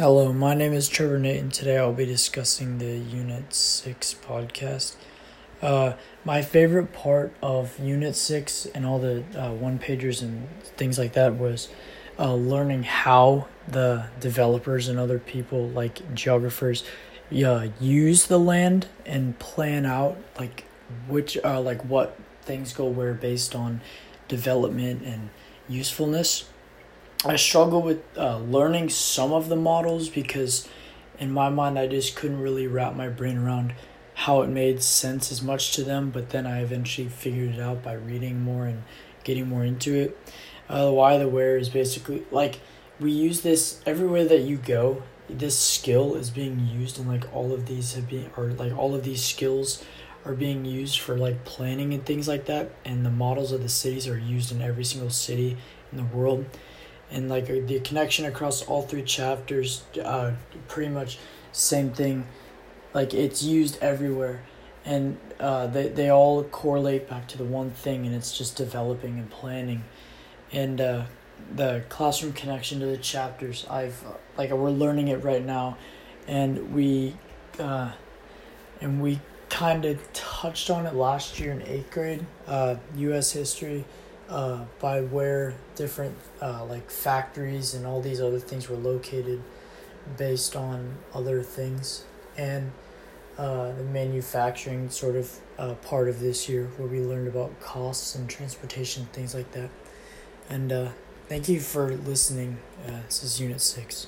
Hello, my name is Trevor Nate, and today I'll be discussing the Unit 6 podcast. Uh, my favorite part of Unit 6 and all the uh, one pagers and things like that was uh, learning how the developers and other people, like geographers, yeah, use the land and plan out like which, uh, like what things go where based on development and usefulness I struggle with uh, learning some of the models because in my mind I just couldn't really wrap my brain around how it made sense as much to them, but then I eventually figured it out by reading more and getting more into it. Uh, the why the where is basically like we use this everywhere that you go. This skill is being used, and like all of these have been, or like all of these skills are being used for like planning and things like that. And the models of the cities are used in every single city in the world and like the connection across all three chapters uh pretty much same thing. Like it's used everywhere and uh they, they all correlate back to the one thing and it's just developing and planning. And uh the classroom connection to the chapters i've like we're learning it right now and we uh and we kind of touched on it last year in eighth grade uh us history uh, by where different uh, like factories and all these other things were located based on other things. And uh, the manufacturing sort of uh, part of this year where we learned about costs and transportation things like that. And uh, thank you for listening. Uh, this is unit 6